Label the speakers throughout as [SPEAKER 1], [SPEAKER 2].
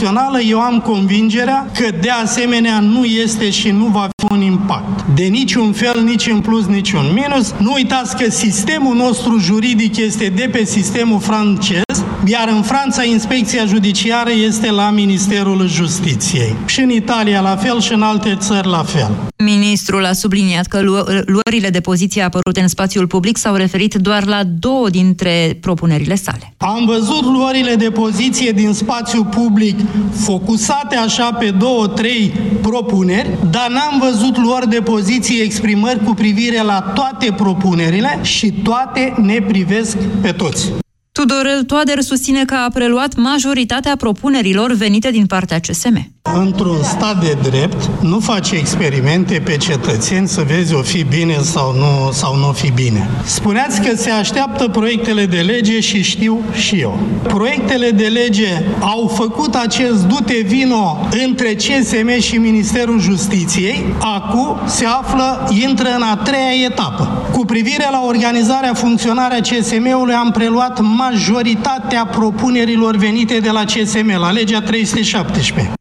[SPEAKER 1] națională, eu am convingerea că de asemenea nu este și nu va fi un impact. De niciun fel, nici în plus, nici în minus. Nu uitați că sistemul nostru juridic este de pe sistemul francez, iar în Franța inspecția judiciară este la Ministerul Justiției. Și în Italia la fel și în alte țări la fel.
[SPEAKER 2] Ministrul a subliniat că luările de poziție apărute în spațiul public s-au referit doar la două dintre propunerile sale.
[SPEAKER 1] Am văzut luările de poziție din spațiul public focusate așa pe două, trei propuneri, dar n-am văzut luări de poziție exprimări cu privire la toate propunerile și toate ne privesc pe toți.
[SPEAKER 2] Tudorel Toader susține că a preluat majoritatea propunerilor venite din partea CSM.
[SPEAKER 1] Într-un stat de drept, nu faci experimente pe cetățeni să vezi o fi bine sau nu, sau nu fi bine. Spuneați că se așteaptă proiectele de lege și știu și eu. Proiectele de lege au făcut acest dute vino între CSM și Ministerul Justiției. Acum se află, intră în a treia etapă. Cu privire la organizarea funcționarea CSM-ului, am preluat majoritatea propunerilor venite de la CSM, la legea 317.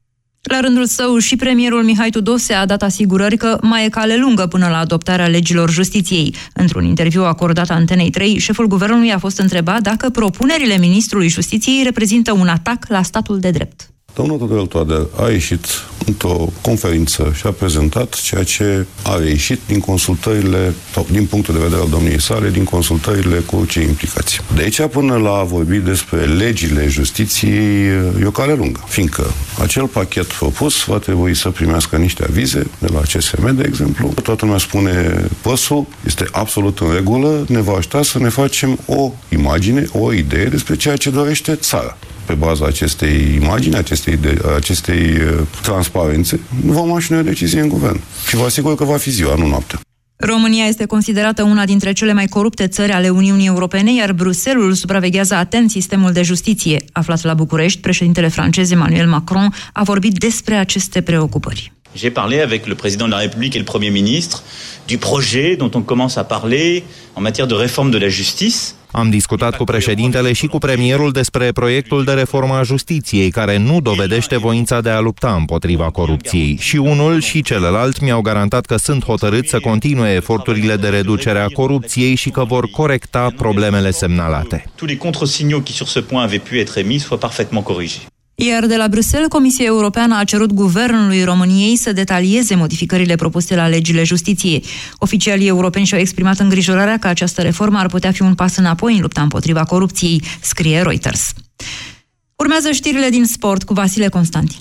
[SPEAKER 2] La rândul său, și premierul Mihai Tudose a dat asigurări că mai e cale lungă până la adoptarea legilor justiției. Într-un interviu acordat Antenei 3, șeful guvernului a fost întrebat dacă propunerile ministrului justiției reprezintă un atac la statul de drept.
[SPEAKER 3] Domnul Tudorel Toader a ieșit într-o conferință și a prezentat ceea ce a reieșit din consultările, sau din punctul de vedere al domniei sale, din consultările cu cei implicați. De aici până la a vorbi despre legile justiției e o cale lungă, fiindcă acel pachet propus va trebui să primească niște avize de la CSM, de exemplu. Toată lumea spune, păsul este absolut în regulă, ne va ajuta să ne facem o imagine, o idee despre ceea ce dorește țara pe baza acestei imagini, acestei, de, acestei uh, transparențe, vom lua și noi o decizie în guvern. Și vă asigur că va fi ziua, nu noaptea.
[SPEAKER 2] România este considerată una dintre cele mai corupte țări ale Uniunii Europene, iar Bruselul supraveghează atent sistemul de justiție. Aflat la București, președintele francez Emmanuel Macron a vorbit despre aceste preocupări.
[SPEAKER 4] J'ai parlé avec le président de la République et le Premier ministre du projet dont on commence à parler en matière de réforme de la justice.
[SPEAKER 5] Am discutat cu președintele și cu premierul despre proiectul de reformă a justiției, care nu dovedește voința de a lupta împotriva corupției. Și unul și celălalt mi-au garantat că sunt hotărâți să continue eforturile de reducere a corupției și că vor corecta problemele semnalate.
[SPEAKER 4] Tous les contre-signaux qui sur ce point avaient pu être émis soient parfaitement corrigés.
[SPEAKER 2] Iar de la Bruxelles, Comisia Europeană a cerut Guvernului României să detalieze modificările propuse la legile justiției. Oficialii europeni și-au exprimat îngrijorarea că această reformă ar putea fi un pas înapoi în lupta împotriva corupției, scrie Reuters. Urmează știrile din sport cu Vasile Constantin.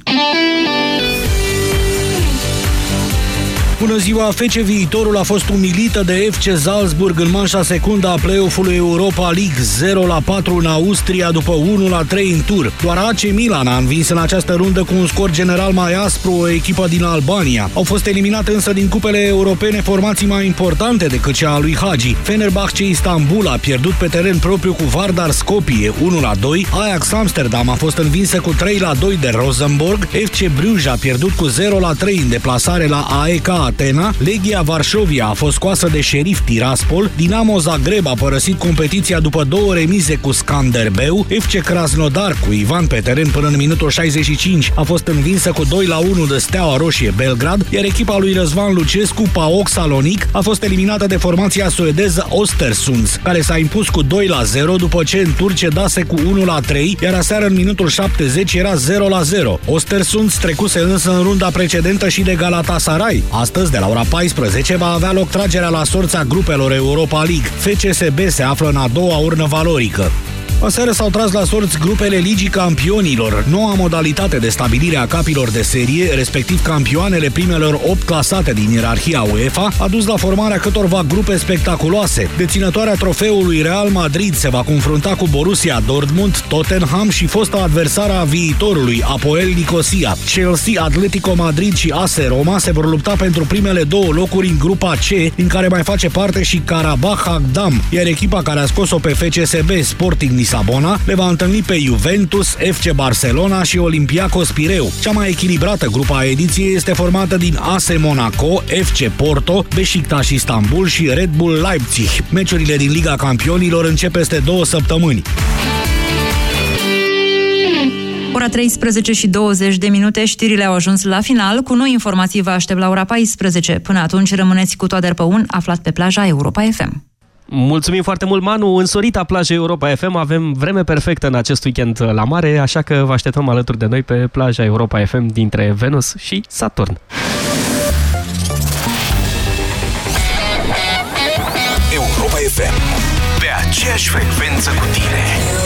[SPEAKER 6] Bună ziua, FC Viitorul a fost umilită de FC Salzburg în manșa secundă a play-off-ului Europa League 0 la 4 în Austria după 1 la 3 în tur. Doar AC Milan a învins în această rundă cu un scor general mai aspru o echipă din Albania. Au fost eliminate însă din cupele europene formații mai importante decât cea a lui Hagi. Fenerbahce Istanbul a pierdut pe teren propriu cu Vardar Skopje 1 la 2, Ajax Amsterdam a fost învinsă cu 3 la 2 de Rosenborg, FC Bruges a pierdut cu 0 la 3 în deplasare la AEK Atena, Legia Varșovia a fost scoasă de șerif Tiraspol, Dinamo Zagreb a părăsit competiția după două remize cu Skanderbeu, FC Krasnodar cu Ivan pe teren până în minutul 65 a fost învinsă cu 2 la 1 de Steaua Roșie Belgrad, iar echipa lui Răzvan Lucescu, PAOK Salonic, a fost eliminată de formația suedeză Ostersunds, care s-a impus cu 2 la 0 după ce în turce dase cu 1 la 3, iar aseară în minutul 70 era 0 la 0. Ostersunds trecuse însă în runda precedentă și de Galatasaray. Astăzi, de la ora 14, va avea loc tragerea la sorța grupelor Europa League. FCSB se află în a doua urnă valorică. Aseară s-au tras la sorți grupele Ligii Campionilor. Noua modalitate de stabilire a capilor de serie, respectiv campioanele primelor 8 clasate din ierarhia UEFA, a dus la formarea câtorva grupe spectaculoase. Deținătoarea trofeului Real Madrid se va confrunta cu Borussia Dortmund, Tottenham și fosta adversară a viitorului, Apoel Nicosia. Chelsea, Atletico Madrid și AS Roma se vor lupta pentru primele două locuri în grupa C, din care mai face parte și Karabakh Agdam, iar echipa care a scos-o pe FCSB Sporting Lisabona le va întâlni pe Juventus, FC Barcelona și Olympiacos Pireu. Cea mai echilibrată grupa a ediției este formată din AS Monaco, FC Porto, Beşiktaş Istanbul și Red Bull Leipzig. Meciurile din Liga Campionilor încep peste două săptămâni
[SPEAKER 2] ora 13 și 20 de minute, știrile au ajuns la final. Cu noi informații vă aștept la ora 14. Până atunci rămâneți cu Toader Păun, aflat pe plaja Europa FM.
[SPEAKER 7] Mulțumim foarte mult, Manu! Însorita plajă Europa FM, avem vreme perfectă în acest weekend la mare, așa că vă așteptăm alături de noi pe plaja Europa FM dintre Venus și Saturn.
[SPEAKER 8] Europa FM, pe aceeași frecvență cu tine!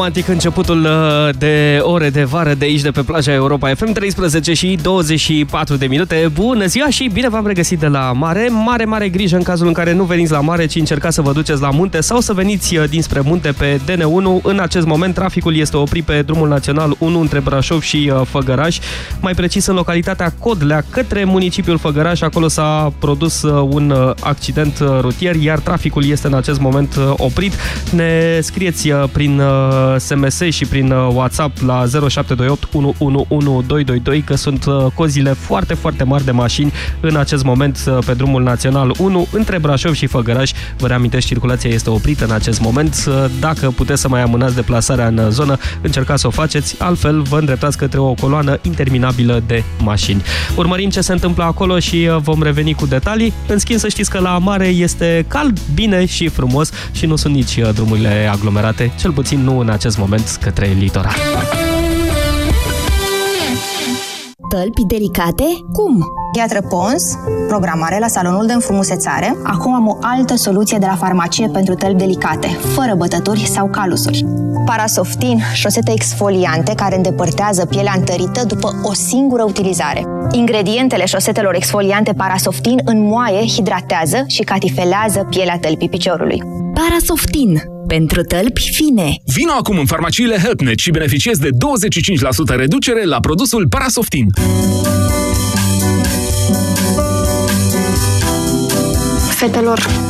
[SPEAKER 7] romantic începutul uh, de ore de vară de aici, de pe plaja Europa FM, 13 și 24 de minute. Bună ziua și bine v-am regăsit de la mare. Mare, mare grijă în cazul în care nu veniți la mare, ci încercați să vă duceți la munte sau să veniți uh, dinspre munte pe DN1. În acest moment traficul este oprit pe drumul național 1 între Brașov și uh, Făgăraș, mai precis în localitatea Codlea, către municipiul Făgăraș. Acolo s-a produs un accident rutier, iar traficul este în acest moment oprit. Ne scrieți prin SMS și prin uh, WhatsApp la 0728 111222 că sunt uh, cozile foarte, foarte mari de mașini în acest moment uh, pe drumul național 1 între Brașov și Făgăraș. Vă reamintesc, circulația este oprită în acest moment. Uh, Dacă puteți să mai amânați deplasarea în uh, zonă, încercați să o faceți, altfel vă îndreptați către o coloană interminabilă de mașini. Urmărim ce se întâmplă acolo și uh, vom reveni cu detalii. În schimb, să știți că la mare este cald, bine și frumos și nu sunt nici uh, drumurile aglomerate, cel puțin nu în acest moment către litoral.
[SPEAKER 9] Tălpi delicate? Cum?
[SPEAKER 10] Gheatră Pons, programare la salonul de înfrumusețare. Acum am o altă soluție de la farmacie pentru tălpi delicate, fără bătături sau calusuri. Parasoftin, șosete exfoliante care îndepărtează pielea întărită după o singură utilizare. Ingredientele șosetelor exfoliante Parasoftin înmoaie, hidratează și catifelează pielea tălpii piciorului.
[SPEAKER 9] Parasoftin. Pentru tălpi fine.
[SPEAKER 11] Vino acum în farmaciile HelpNet și beneficiezi de 25% reducere la produsul Parasoftin.
[SPEAKER 12] Fetelor,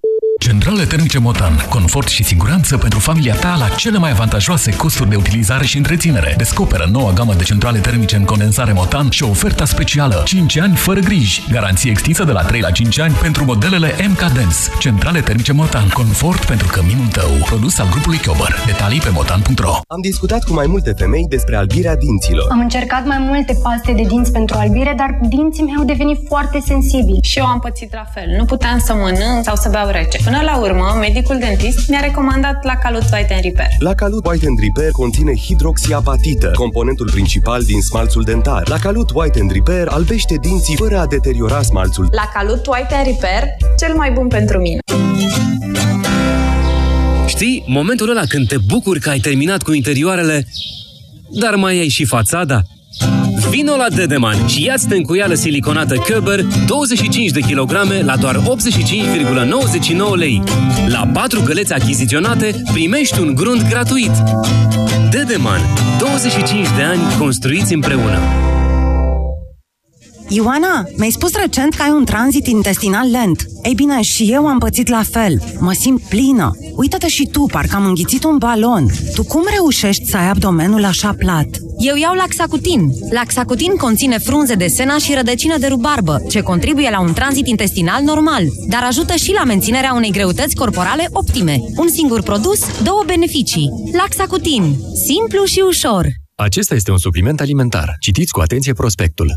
[SPEAKER 13] Centrale termice Motan. Confort și siguranță pentru familia ta la cele mai avantajoase costuri de utilizare și întreținere. Descoperă noua gamă de centrale termice în condensare Motan și oferta specială 5 ani fără griji. Garanție extinsă de la 3 la 5 ani pentru modelele MK Dance. Centrale termice Motan. Confort pentru căminul tău. Produs al grupului Chiober. Detalii pe motan.ro
[SPEAKER 14] Am discutat cu mai multe femei despre albirea dinților.
[SPEAKER 15] Am încercat mai multe paste de dinți pentru albire, dar dinții mei au devenit foarte sensibili.
[SPEAKER 16] Și eu am pățit la fel. Nu puteam să mănânc sau să beau rece. Până la urmă, medicul dentist mi-a recomandat la Calut White and Repair.
[SPEAKER 14] La Calut White and Repair conține hidroxiapatită, componentul principal din smalțul dentar. La Calut White and Repair albește dinții fără a deteriora smalțul.
[SPEAKER 16] La Calut White and Repair, cel mai bun pentru mine.
[SPEAKER 17] Știi, momentul ăla când te bucuri că ai terminat cu interioarele, dar mai ai și fațada? Vino la Dedeman și ia-ți tencuială siliconată Köber 25 de kilograme la doar 85,99 lei. La 4 găleți achiziționate primești un grunt gratuit. Dedeman. 25 de ani construiți împreună.
[SPEAKER 18] Ioana, mi-ai spus recent că ai un tranzit intestinal lent. Ei bine, și eu am pățit la fel. Mă simt plină. Uită-te și tu, parcă am înghițit un balon. Tu cum reușești să ai abdomenul așa plat?
[SPEAKER 19] Eu iau Laxacutin. Laxacutin conține frunze de sena și rădăcină de rubarbă, ce contribuie la un tranzit intestinal normal, dar ajută și la menținerea unei greutăți corporale optime. Un singur produs, două beneficii. Laxacutin. Simplu și ușor.
[SPEAKER 20] Acesta este un supliment alimentar. Citiți cu atenție prospectul.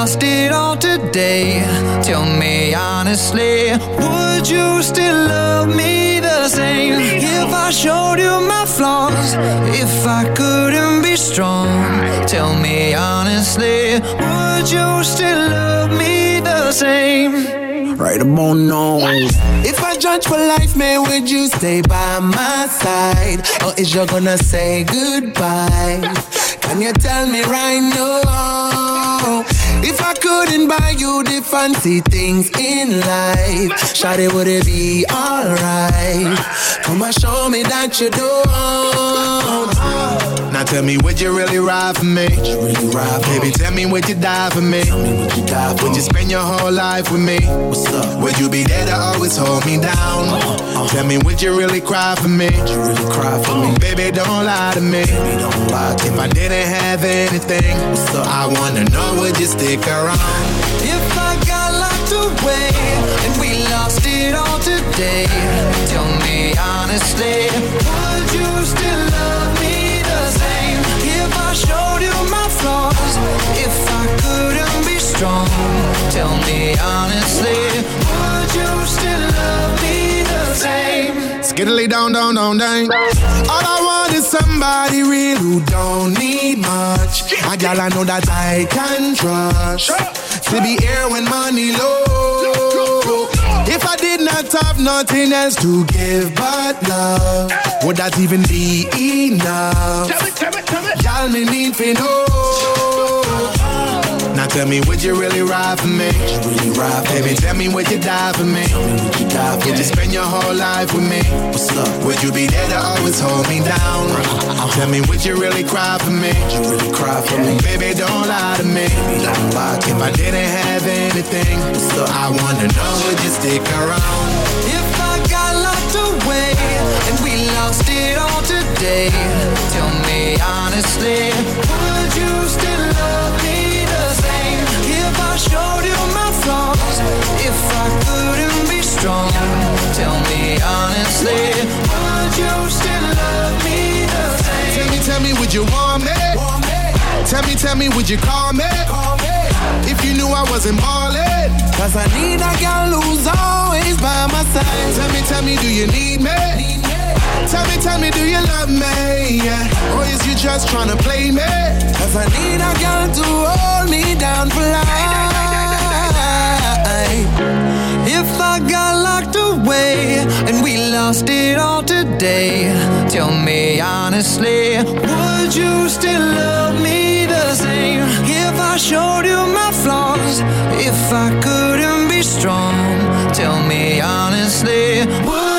[SPEAKER 21] Lost it all today, tell me honestly, would you still love me the same? If I showed you my flaws, if I couldn't be strong, tell me honestly, would you still love me the same? Right about now. If I judge for life, man, would you stay by my side? Or is you gonna say goodbye? Can you tell me right now? If I couldn't buy you the fancy things in life, Shawty, would it be alright? Come and show me that you don't. Now tell me, would you really ride for me? Really ride Baby, tell me, would you die for me? Would you, die for would you spend your whole life with me? What's up? Would you be there to always hold me down? Uh, uh, tell me, would you really cry for me? Would you really cry for me? Baby, don't lie to me. Baby, don't lie to if me. I didn't have anything, I wanna know, would you stick around? If I got locked away and we lost it all today, tell me honestly, honestly, would you still love me the same? Skiddly down, down, down, down. All I want is somebody real who don't need much. I know that I can trust. To be here when money low.
[SPEAKER 22] If I did not have nothing else to give but love, would that even be enough? Tell me, tell me, tell me. Y'all me need to know. Now tell me, would you really ride for me? Really ride for Baby, tell me, would you die for me? Would you, die for would you spend your whole life with me? What's up? Would you be there to always hold me down? Tell me, would you really cry for me? Would you really cry for me? Baby, don't lie to me. Don't lie to if I didn't have anything, so I wanna know, would you stick around?
[SPEAKER 21] If I got locked away and we lost it all today, tell me honestly, would you still love if I couldn't be strong, tell me honestly, would you still love me the same?
[SPEAKER 22] Tell me, tell me, would you want me? Tell me, tell me, would you call me? If you knew I wasn't ballin'.
[SPEAKER 21] Cause I need a girl who's always by my side.
[SPEAKER 22] Tell me, tell me, do you need me? Tell me, tell me, do you love me? Yeah. Or is you just tryna play me?
[SPEAKER 21] Cause I need a girl to hold me down for life. If I got locked away and we lost it all today, tell me honestly, would you still love me the same? If I showed you my flaws, if I couldn't be strong, tell me honestly, would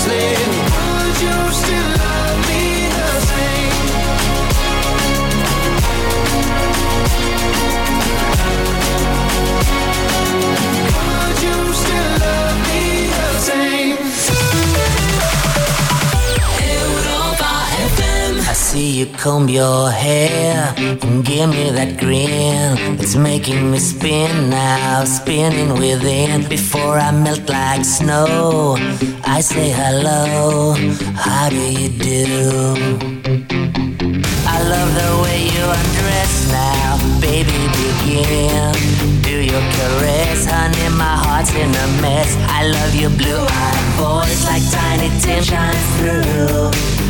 [SPEAKER 23] sleep. See you comb your hair and give me that grin. It's making me spin now, spinning within. Before I melt like snow, I say hello. How do you do? I love the way you undress now, baby. Begin. Do your caress, honey. My heart's in a mess. I love your blue-eyed voice like Tiny Tim shines through.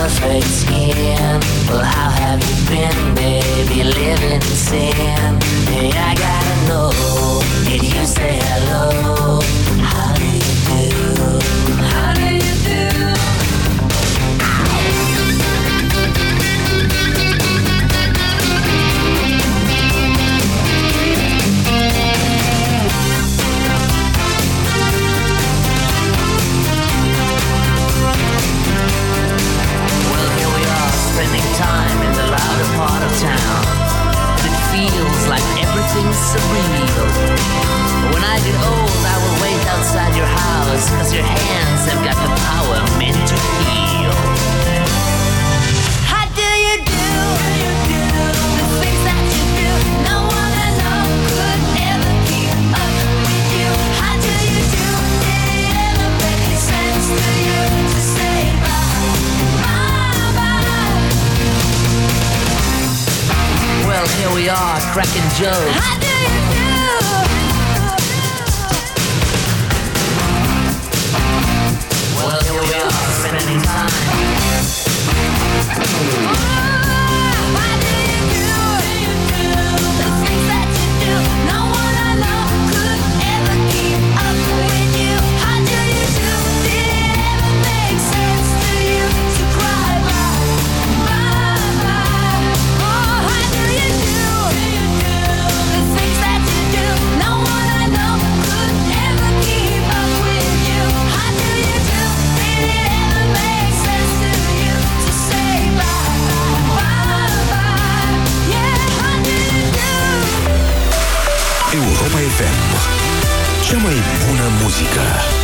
[SPEAKER 23] Perfect skin. Well, how have you been, baby? Living in sin. Hey, I gotta know. Did you say hello? Joe.
[SPEAKER 24] Europa FM. Cea mai bună muzică.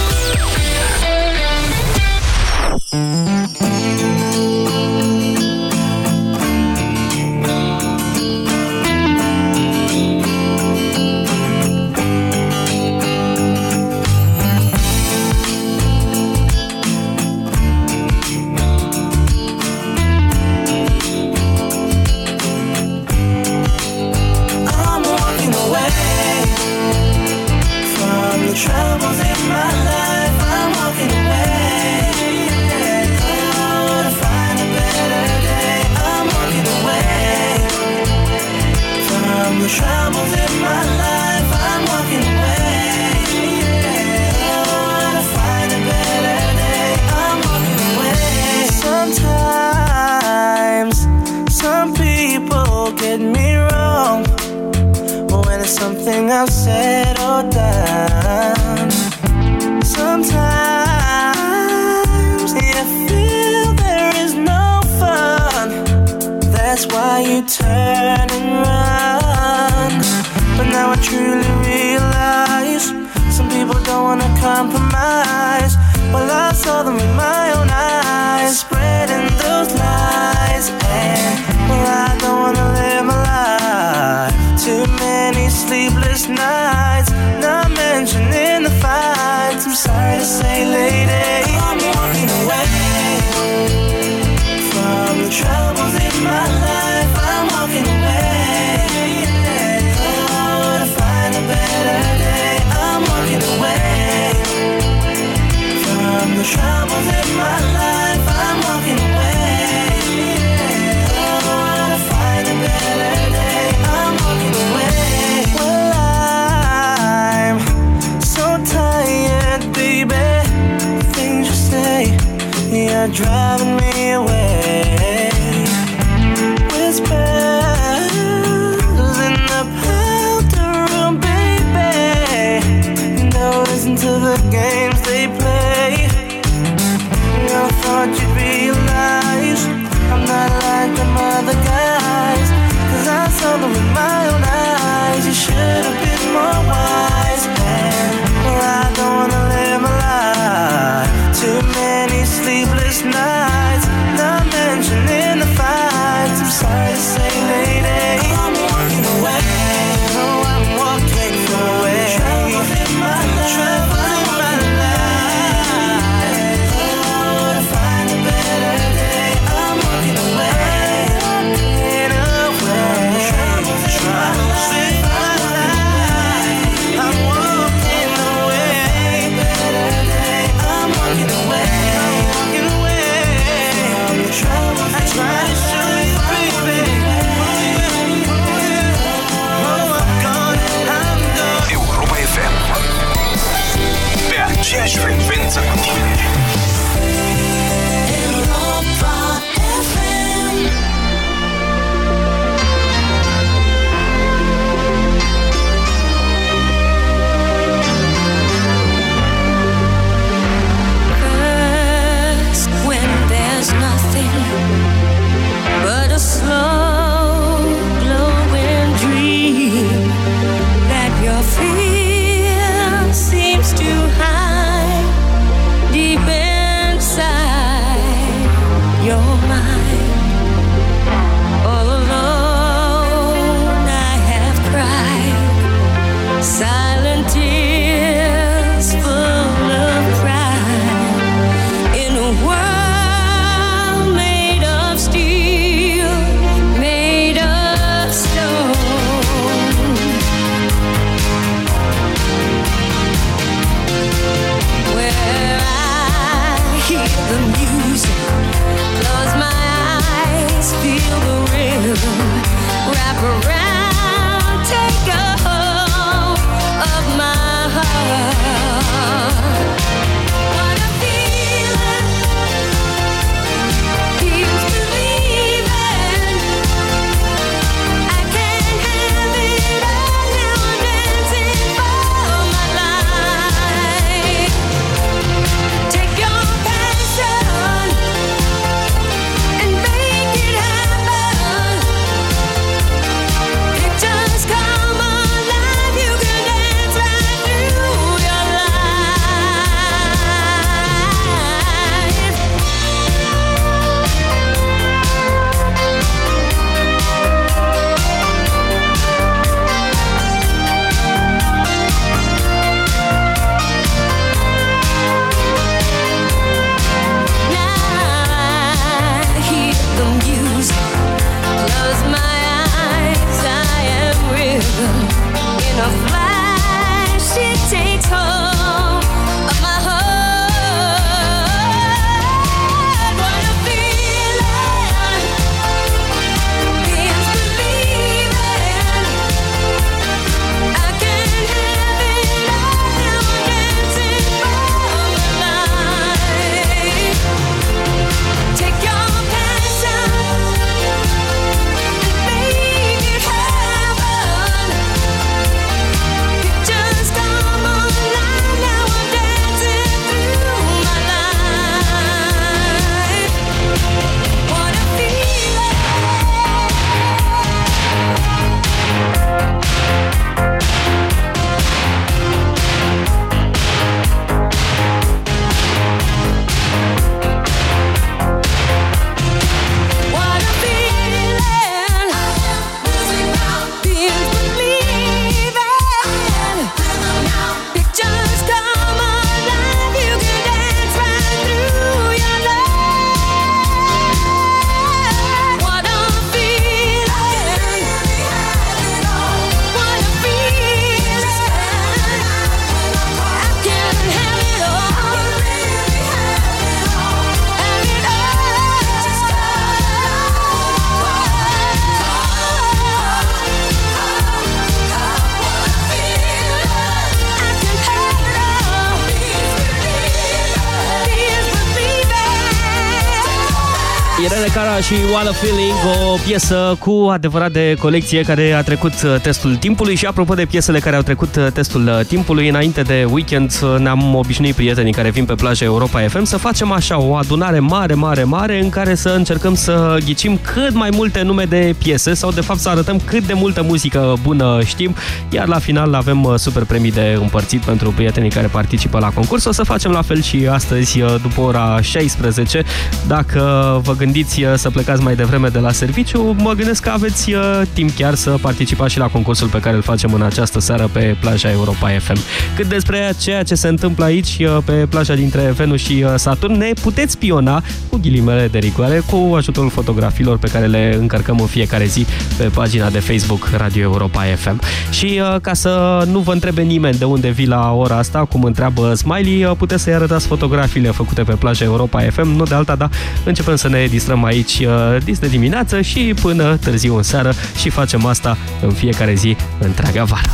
[SPEAKER 7] Irene Cara și What a Feeling, o piesă cu adevărat de colecție care a trecut uh, testul timpului și apropo de piesele care au trecut uh, testul uh, timpului, înainte de weekend ne-am obișnuit prietenii care vin pe plaja Europa FM să facem așa o adunare mare, mare, mare în care să încercăm să ghicim cât mai multe nume de piese sau de fapt să arătăm cât de multă muzică bună știm, iar la final avem super premii de împărțit pentru prietenii care participă la concurs. O să facem la fel și astăzi după ora 16. Dacă vă gândiți uh, să plecați mai devreme de la serviciu, mă gândesc că aveți uh, timp chiar să participați și la concursul pe care îl facem în această seară pe plaja Europa FM. Cât despre ceea ce se întâmplă aici, uh, pe plaja dintre Venus și Saturn, ne puteți spiona cu ghilimele de rigoare, cu ajutorul fotografiilor pe care le încărcăm în fiecare zi pe pagina de Facebook Radio Europa FM. Și ca să nu vă întrebe nimeni de unde vii la ora asta, cum întreabă Smiley, puteți să-i arătați fotografiile făcute pe plaja Europa FM, nu de alta, dar începem să ne distrăm aici uh, dis de dimineață și până târziu în seară și facem asta în fiecare zi întreaga vară.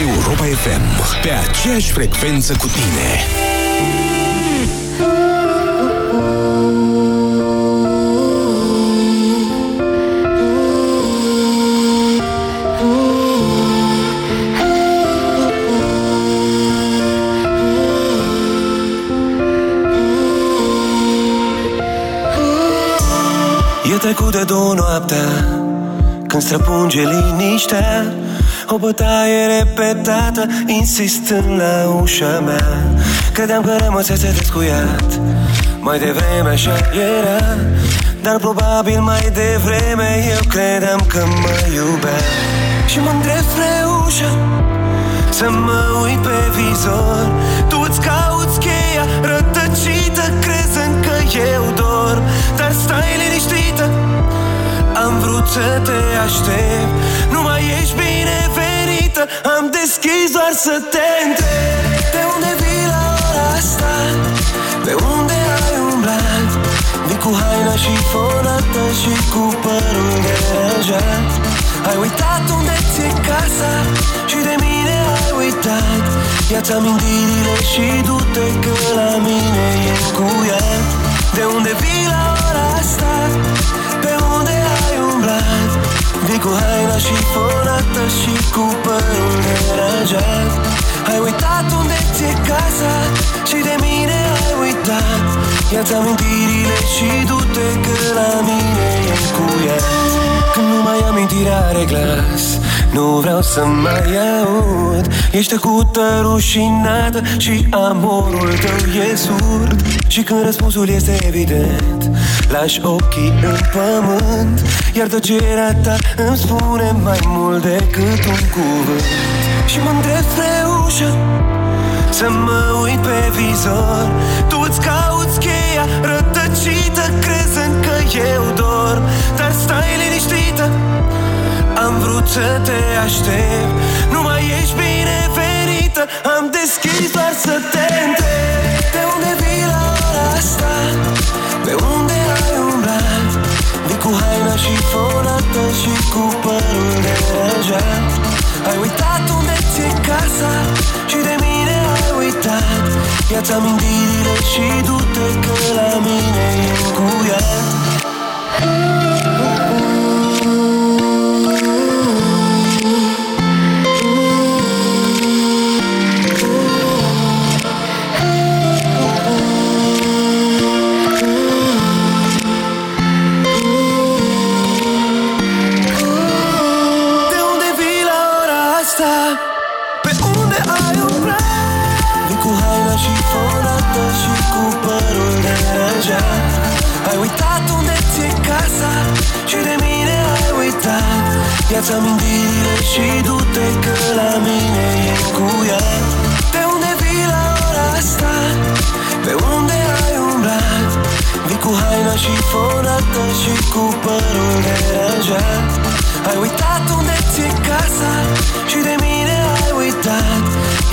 [SPEAKER 24] Europa FM, pe aceeași frecvență cu tine.
[SPEAKER 25] Trecut de două noaptea Când străpunge liniștea. O bătaie repetată Insistând la ușa mea. Credeam că rămăsese descuiat Mai devreme așa era. Dar probabil mai devreme Eu credeam că mă iubea. Și mă îndrept spre ușă Să mă uit pe vizor. Tu îți cauți cheia Rătăcită crezând că eu dorm Dar stai liniștită Am vrut să te aștept. Nu mai ești binevenită Am deschis doar să te întreb. De unde vii la ora asta? Pe unde ai umblat? Vii cu haina și fonată Și cu părul deranjat Ai uitat unde ți-e casa Și de mine ai uitat. Ia-ți amintirile și du-te că la mine e încuiat De unde vii Vii cu haina și fonată și cu părul deranjat Ai uitat unde ți-e casa și de mine ai uitat. Ia-ți amintirile și du-te că la mine e încuiat Când nu mai amintirea are glas Nu vreau să mai aud. Ești tăcută, rușinată Și amorul tău e surd. Și când răspunsul este evident Lași ochii în pământ Iar tăcerea ta îmi spune mai mult decât un cuvânt. Și mă îndrept spre ușă Să mă uit pe vizor. Tu îți cauți cheia rătăcită Crezând că eu dorm Dar stai liniștită Am vrut să te aștept. Nu mai ești binevenită Am deschis doar să te întreb și fonată Și cu părul deranjat Ai uitat unde ți-e casa Și de mine ai uitat. Ia-ți amintirile și du-te că la mine e încuiat De Ia-ți amintirile și du-te că la mine e încuiat De unde vii la ora asta? Pe unde ai umblat? Vii cu haina și fonată și cu părul deranjat Ai uitat unde ți-e casa și de mine ai uitat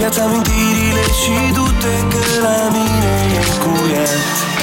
[SPEAKER 25] Ia-ți amintirile și du-te că la mine e încuiat
[SPEAKER 26] the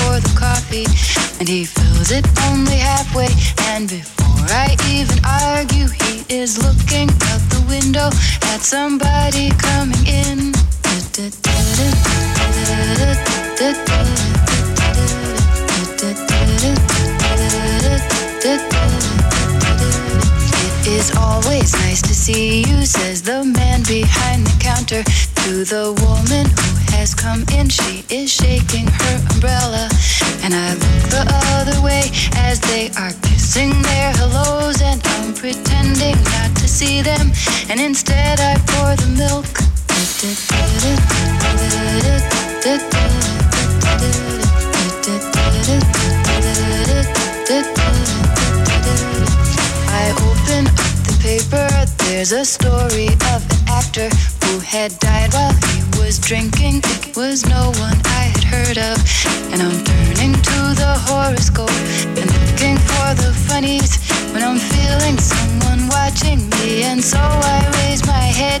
[SPEAKER 26] pour the coffee, and he fills it only halfway. And before I even argue, he is looking out the window at somebody coming in. It is always nice to see you, says the man behind the counter to the woman who has come in. She is shaking her umbrella, and I look the other way as they are kissing their hellos, and I'm pretending not to see them, and instead I pour the milk. I open up the paper. There's a story of an actor who had died while he was drinking. It was no one I had heard of. And I'm turning to the horoscope and looking for the funnies when I'm feeling someone watching me. And so I raise my head.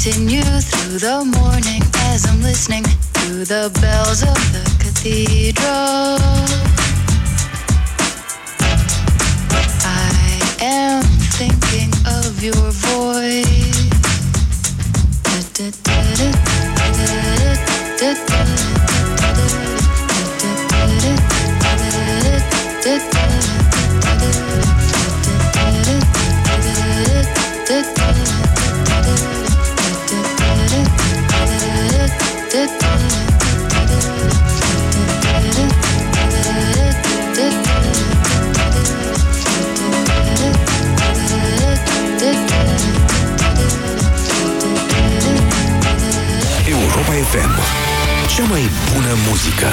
[SPEAKER 26] Continue through the morning as I'm listening to the bells of the cathedral. I am thinking of your voice.
[SPEAKER 24] Europa Cea mai bună muzică.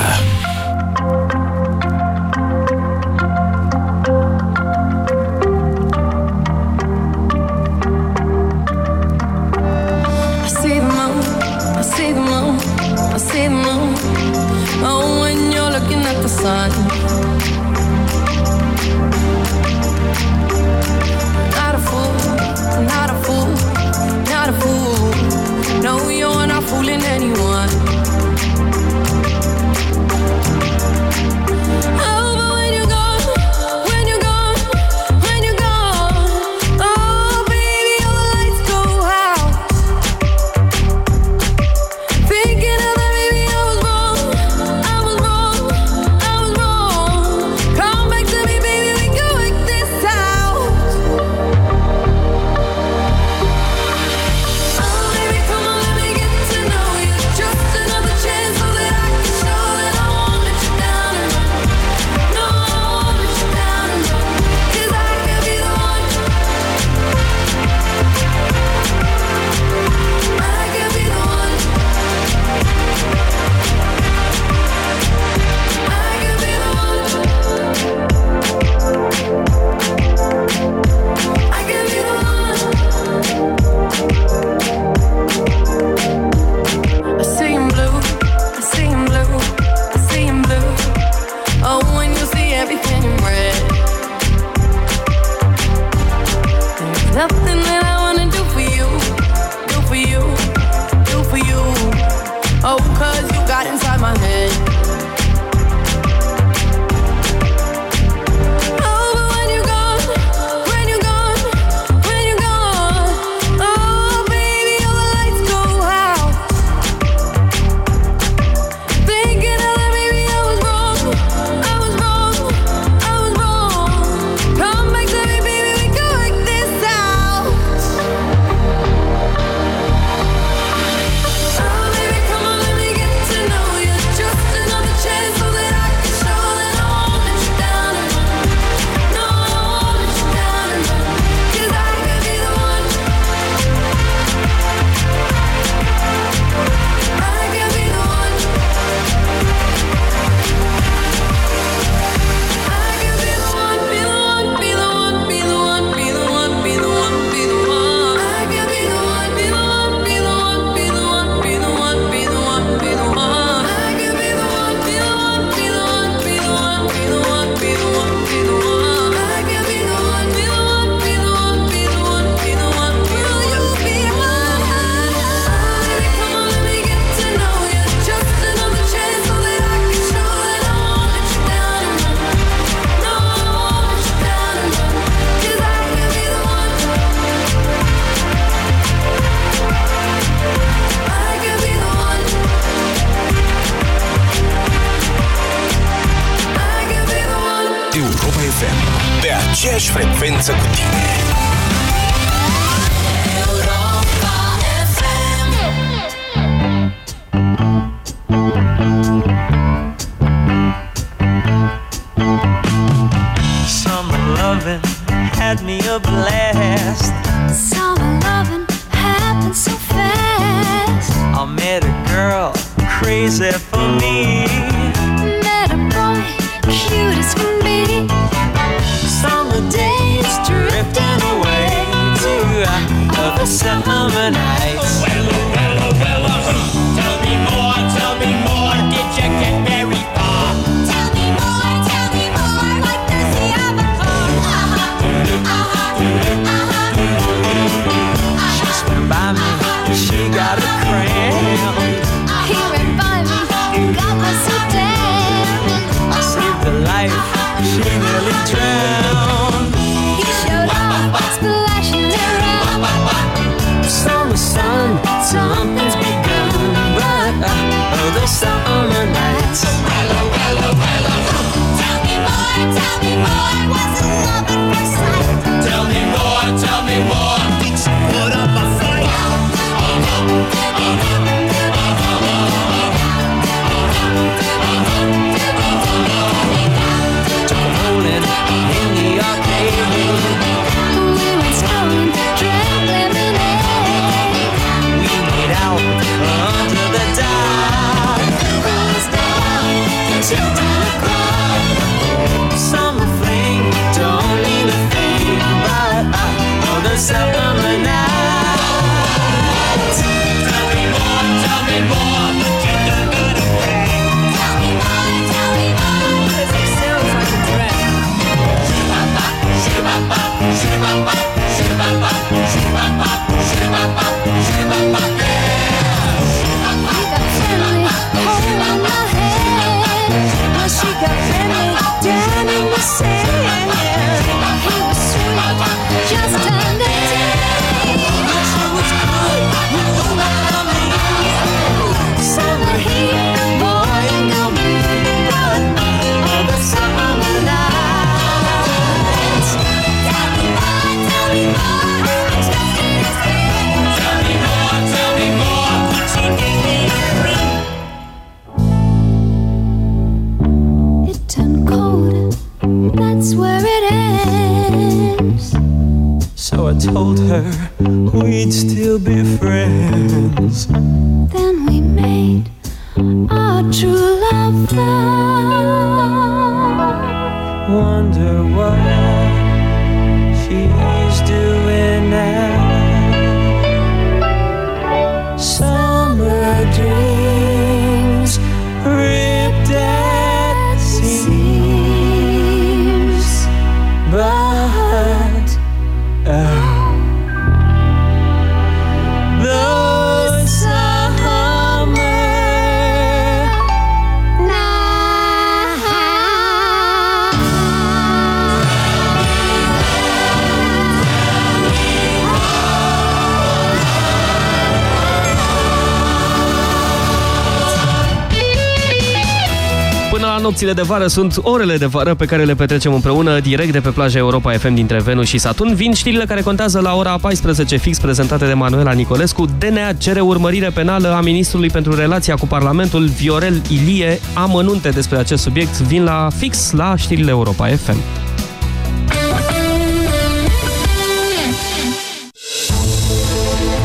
[SPEAKER 7] asta, nopțile de vară sunt orele de vară pe care le petrecem împreună direct de pe plaja Europa FM dintre Venus și Saturn. Vin știrile care contează la ora 14 fix prezentate de Manuela Nicolescu. DNA cere urmărire penală a ministrului pentru relația cu Parlamentul Viorel Ilie. Amănunte despre acest subiect vin la fix la știrile Europa FM.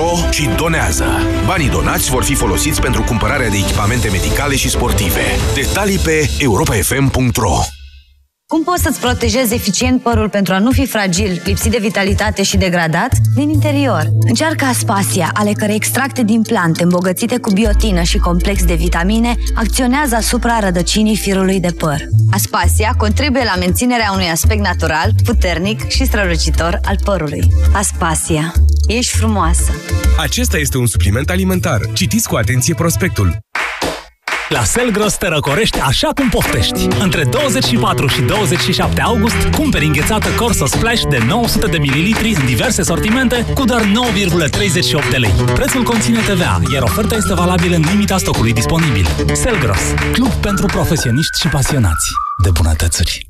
[SPEAKER 8] ro și donează. Banii donați vor fi folosiți pentru cumpărarea de echipamente medicale și sportive. Detalii pe europafm.ro
[SPEAKER 19] cum poți să-ți protejezi eficient părul pentru a nu fi fragil, lipsit de vitalitate și degradat? Din interior. Încearcă Aspasia, ale cărei extracte din plante îmbogățite cu biotină și complex de vitamine acționează asupra rădăcinii firului de păr. Aspasia contribuie la menținerea unui aspect natural, puternic și strălucitor al părului. Aspasia. Ești frumoasă!
[SPEAKER 14] Acesta este un supliment alimentar. Citiți cu atenție prospectul.
[SPEAKER 27] La Selgros te răcorești așa cum poftești. Între 24 și 27 august, cumperi înghețată Corso Splash de 900 de ml în diverse sortimente cu doar 9,38 de lei. Prețul conține TVA, iar oferta este valabilă în limita stocului disponibil. Selgros, club pentru profesioniști și pasionați de bunătățuri.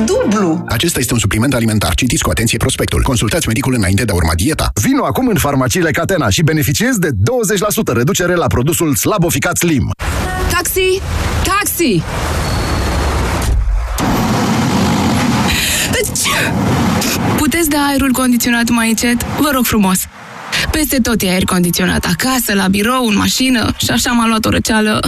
[SPEAKER 28] dublu.
[SPEAKER 29] Acesta este un supliment alimentar. Citiți cu atenție prospectul. Consultați medicul înainte de a urma dieta.
[SPEAKER 30] Vino acum în farmaciile Catena și beneficiezi de 20% reducere la produsul Slaboficat Slim.
[SPEAKER 31] Taxi! Taxi! Puteți da aerul condiționat mai încet? Vă rog frumos! Peste tot e aer condiționat, acasă, la birou, în mașină și așa m-a luat o răceală.